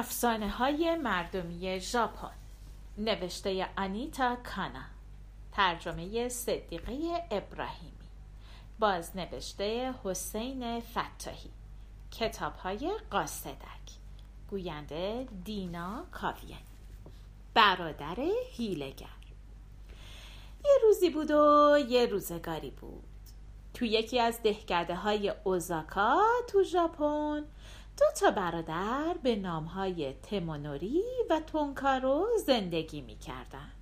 افسانه های مردمی ژاپن. نوشته آنیتا کانا. ترجمه صدیقه ابراهیمی. بازنوشته حسین فتاحی. کتاب های قاصدک. گوینده دینا کاویانی. برادر هیلگر یه روزی بود و یه روزگاری بود. تو یکی از دهکده های اوزاکا تو ژاپن دو تا برادر به نامهای تمونوری و تونکارو زندگی می کردن.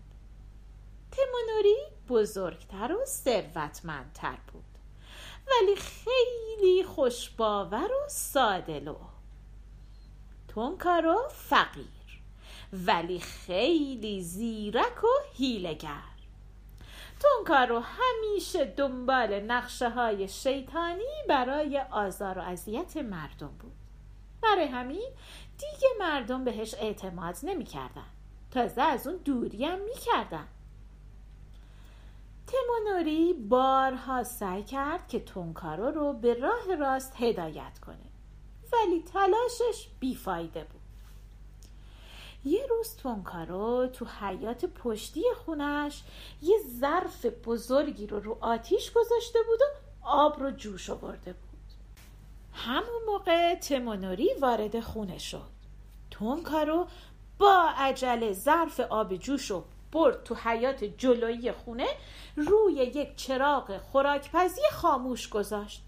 تمونوری بزرگتر و ثروتمندتر بود ولی خیلی خوشباور و سادلو تونکارو فقیر ولی خیلی زیرک و هیلگر تونکارو همیشه دنبال نقشه های شیطانی برای آزار و اذیت مردم بود. برای همین دیگه مردم بهش اعتماد نمی‌کردن. تازه از اون دوری هم می‌کردن. تمونوری بارها سعی کرد که تونکارو رو به راه راست هدایت کنه. ولی تلاشش بیفایده بود. یه روز تونکارو تو حیات پشتی خونش یه ظرف بزرگی رو رو آتیش گذاشته بود و آب رو جوش آورده بود. همون موقع تمونوری وارد خونه شد. تونکارو با عجله ظرف آب جوش رو برد تو حیات جلویی خونه روی یک چراغ خوراکپزی خاموش گذاشت.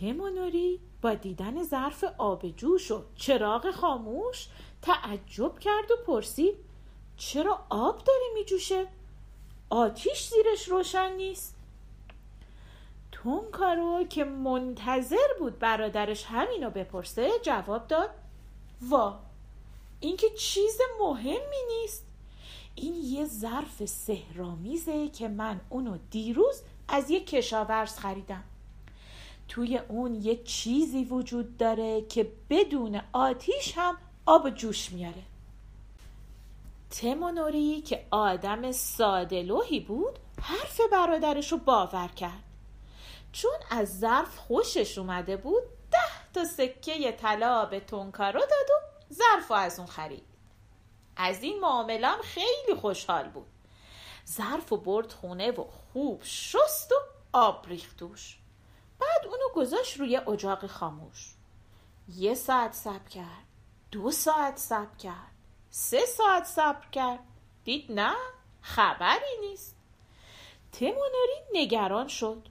تمونوری با دیدن ظرف آب جوش و چراغ خاموش تعجب کرد و پرسید چرا آب داری می جوشه؟ آتیش زیرش روشن نیست. تونکارو که منتظر بود برادرش همینو بپرسه جواب داد وا این که چیز مهمی نیست. این یه ظرف سهرامیزه که من اونو دیروز از یه کشاورز خریدم. توی اون یه چیزی وجود داره که بدون آتیش هم آب جوش میاره. تمونوری که آدم سادلوهی بود حرف برادرش رو باور کرد. چون از ظرف خوشش اومده بود ده تا سکه طلا به تونکارو داد و ظرف از اون خرید. از این معاملم خیلی خوشحال بود. ظرف و برد خونه و خوب شست و آب ریخت توش. بعد اونو گذاشت روی اجاق خاموش. یه ساعت صبر کرد دو ساعت صبر کرد سه ساعت صبر کرد. دید نه خبری نیست. تموناری نگران شد.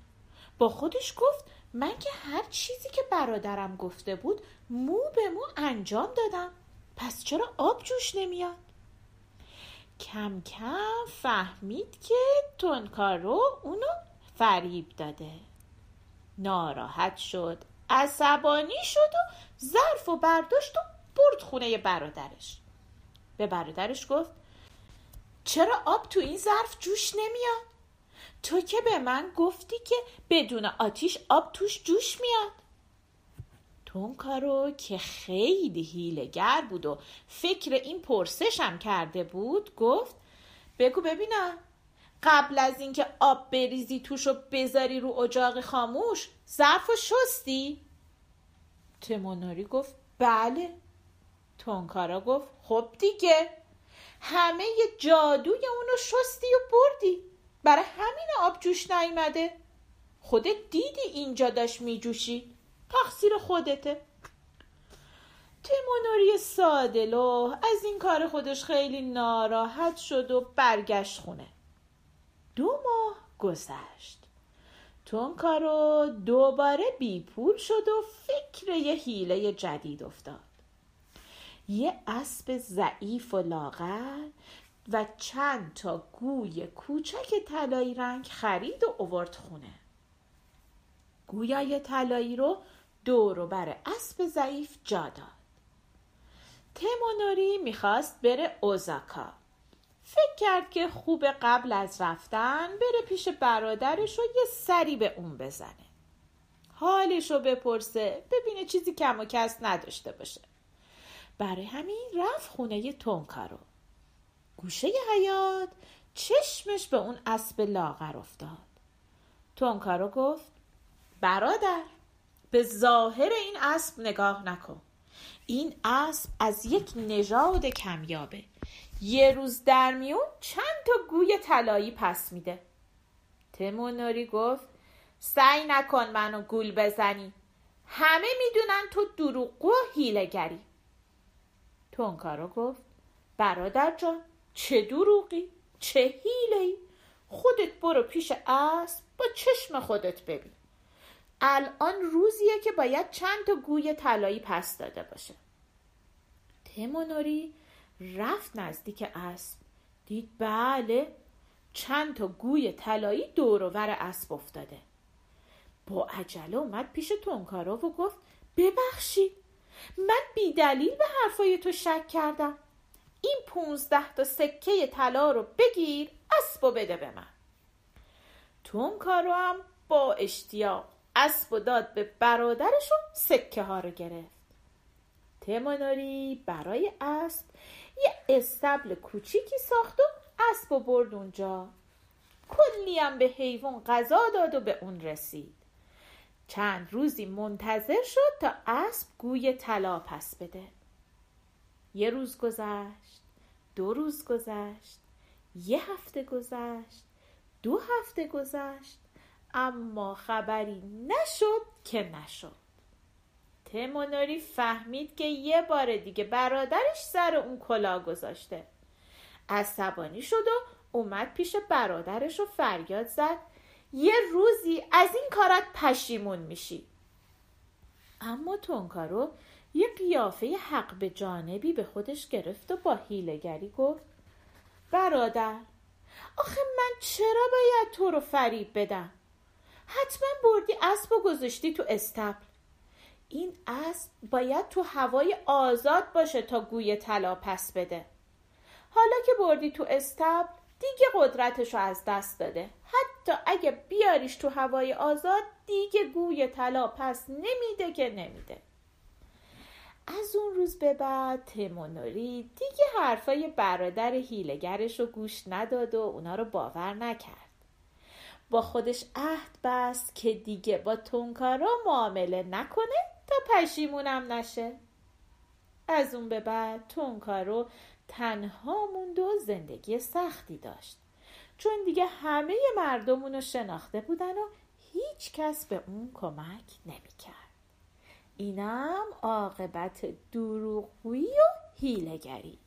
با خودش گفت من که هر چیزی که برادرم گفته بود مو به مو انجام دادم. پس چرا آب جوش نمیاد؟ کم کم فهمید که تونکارو اونو فریب داده. ناراحت شد عصبانی شد و ظرف و برداشت و برد خونه برادرش. به برادرش گفت چرا آب تو این ظرف جوش نمیاد؟ تو که به من گفتی که بدون آتیش آب توش جوش میاد. تونکارو که خیلی هیلگر بود و فکر این پرسشم کرده بود گفت بگو ببینم قبل از اینکه آب بریزی توش و بذاری رو اجاق خاموش ظرف و شستی؟ تموناری گفت بله. تونکارا گفت خب دیگه همه جادوی اونو شستی و بردی. برای همین آب جوش نیومده. خودت دیدی اینجا داشت میجوشی. تقصیر خودته. تیمونوری سادلو از این کار خودش خیلی ناراحت شد و برگشت خونه. دو ماه گذشت. تونکارو دوباره بی پول شد و فکر یه حیله جدید افتاد. یه اسب ضعیف و لاغر و چند تا گوی کوچک طلایی رنگ خرید و اوورد خونه. گویای طلایی رو دور بر اسب ضعیف جا داد. تمونوری می‌خواست بره اوزاکا. فکر کرد که خوب قبل از رفتن بره پیش برادرش و یه سری به اون بزنه. حالش رو بپرسه ببینه چیزی کم و کس نداشته باشه. برای همین رفت خونه تونکارو گوشه حیات چشمش به اون اسب لاغر افتاد. تونکارو گفت برادر به ظاهر این اسب نگاه نکن. این اسب از یک نژاد کمیابه. یه روز در میون چند تا گوی طلایی پس میده. تمونوری گفت سعی نکن منو گول بزنی. همه می‌دونن تو دروغگو و هیلگری تونکارو گفت برادر جان چه دروغی چه هیله خودت برو پیش اسب با چشم خودت ببین. الان روزیه که باید چند تا گوی طلایی پس داده باشه. تمونوری رفت نزدیک اسب. دید بله چند تا گوی طلایی دورور اسب افتاده. با عجله اومد پیش تونکارو و گفت ببخشید من بیدلیل به حرفای تو شک کردم. این پونزده تا سکه طلا رو بگیر اسب و بده به من. تونکارو هم با اشتیاق اسب و داد به برادرشون سکه ها رو گرفت. تمانوری برای اسب یه استبل کوچیکی ساخت و اسب و برد اونجا. کلی هم به حیوان غذا داد و به اون رسید. چند روزی منتظر شد تا اسب گوی طلا پس بده. یه روز گذشت دو روز گذشت یه هفته گذشت دو هفته گذشت اما خبری نشد که نشد. تمونوری فهمید که یه بار دیگه برادرش سر اون کلاه گذاشته. عصبانی شد و اومد پیش برادرش و فریاد زد. یه روزی از این کارت پشیمون میشی. اما تونکارو یه قیافه حق به جانبی به خودش گرفت و با هیلگری گفت برادر آخه من چرا باید تو رو فریب بدم؟ حتما بردی اسب و گذاشتی تو استبل. این اسب باید تو هوای آزاد باشه تا گوی طلا پس بده. حالا که بردی تو استبل دیگه قدرتشو از دست داده. حتی اگه بیاریش تو هوای آزاد دیگه گوی طلا پس نمیده که نمیده. از اون روز به بعد تمونوری دیگه حرفای برادر هیلگرش رو گوش نداد و اونا رو باور نکرد. با خودش عهد بست که دیگه با تونکارا معامله نکنه تا پشیمونم نشه. از اون به بعد تونکارو تنها موند و زندگی سختی داشت چون دیگه همه مردمونو شناخته بودن و هیچ کس به اون کمک نمی‌کرد. اینم عاقبت دروغگویی و هیلگری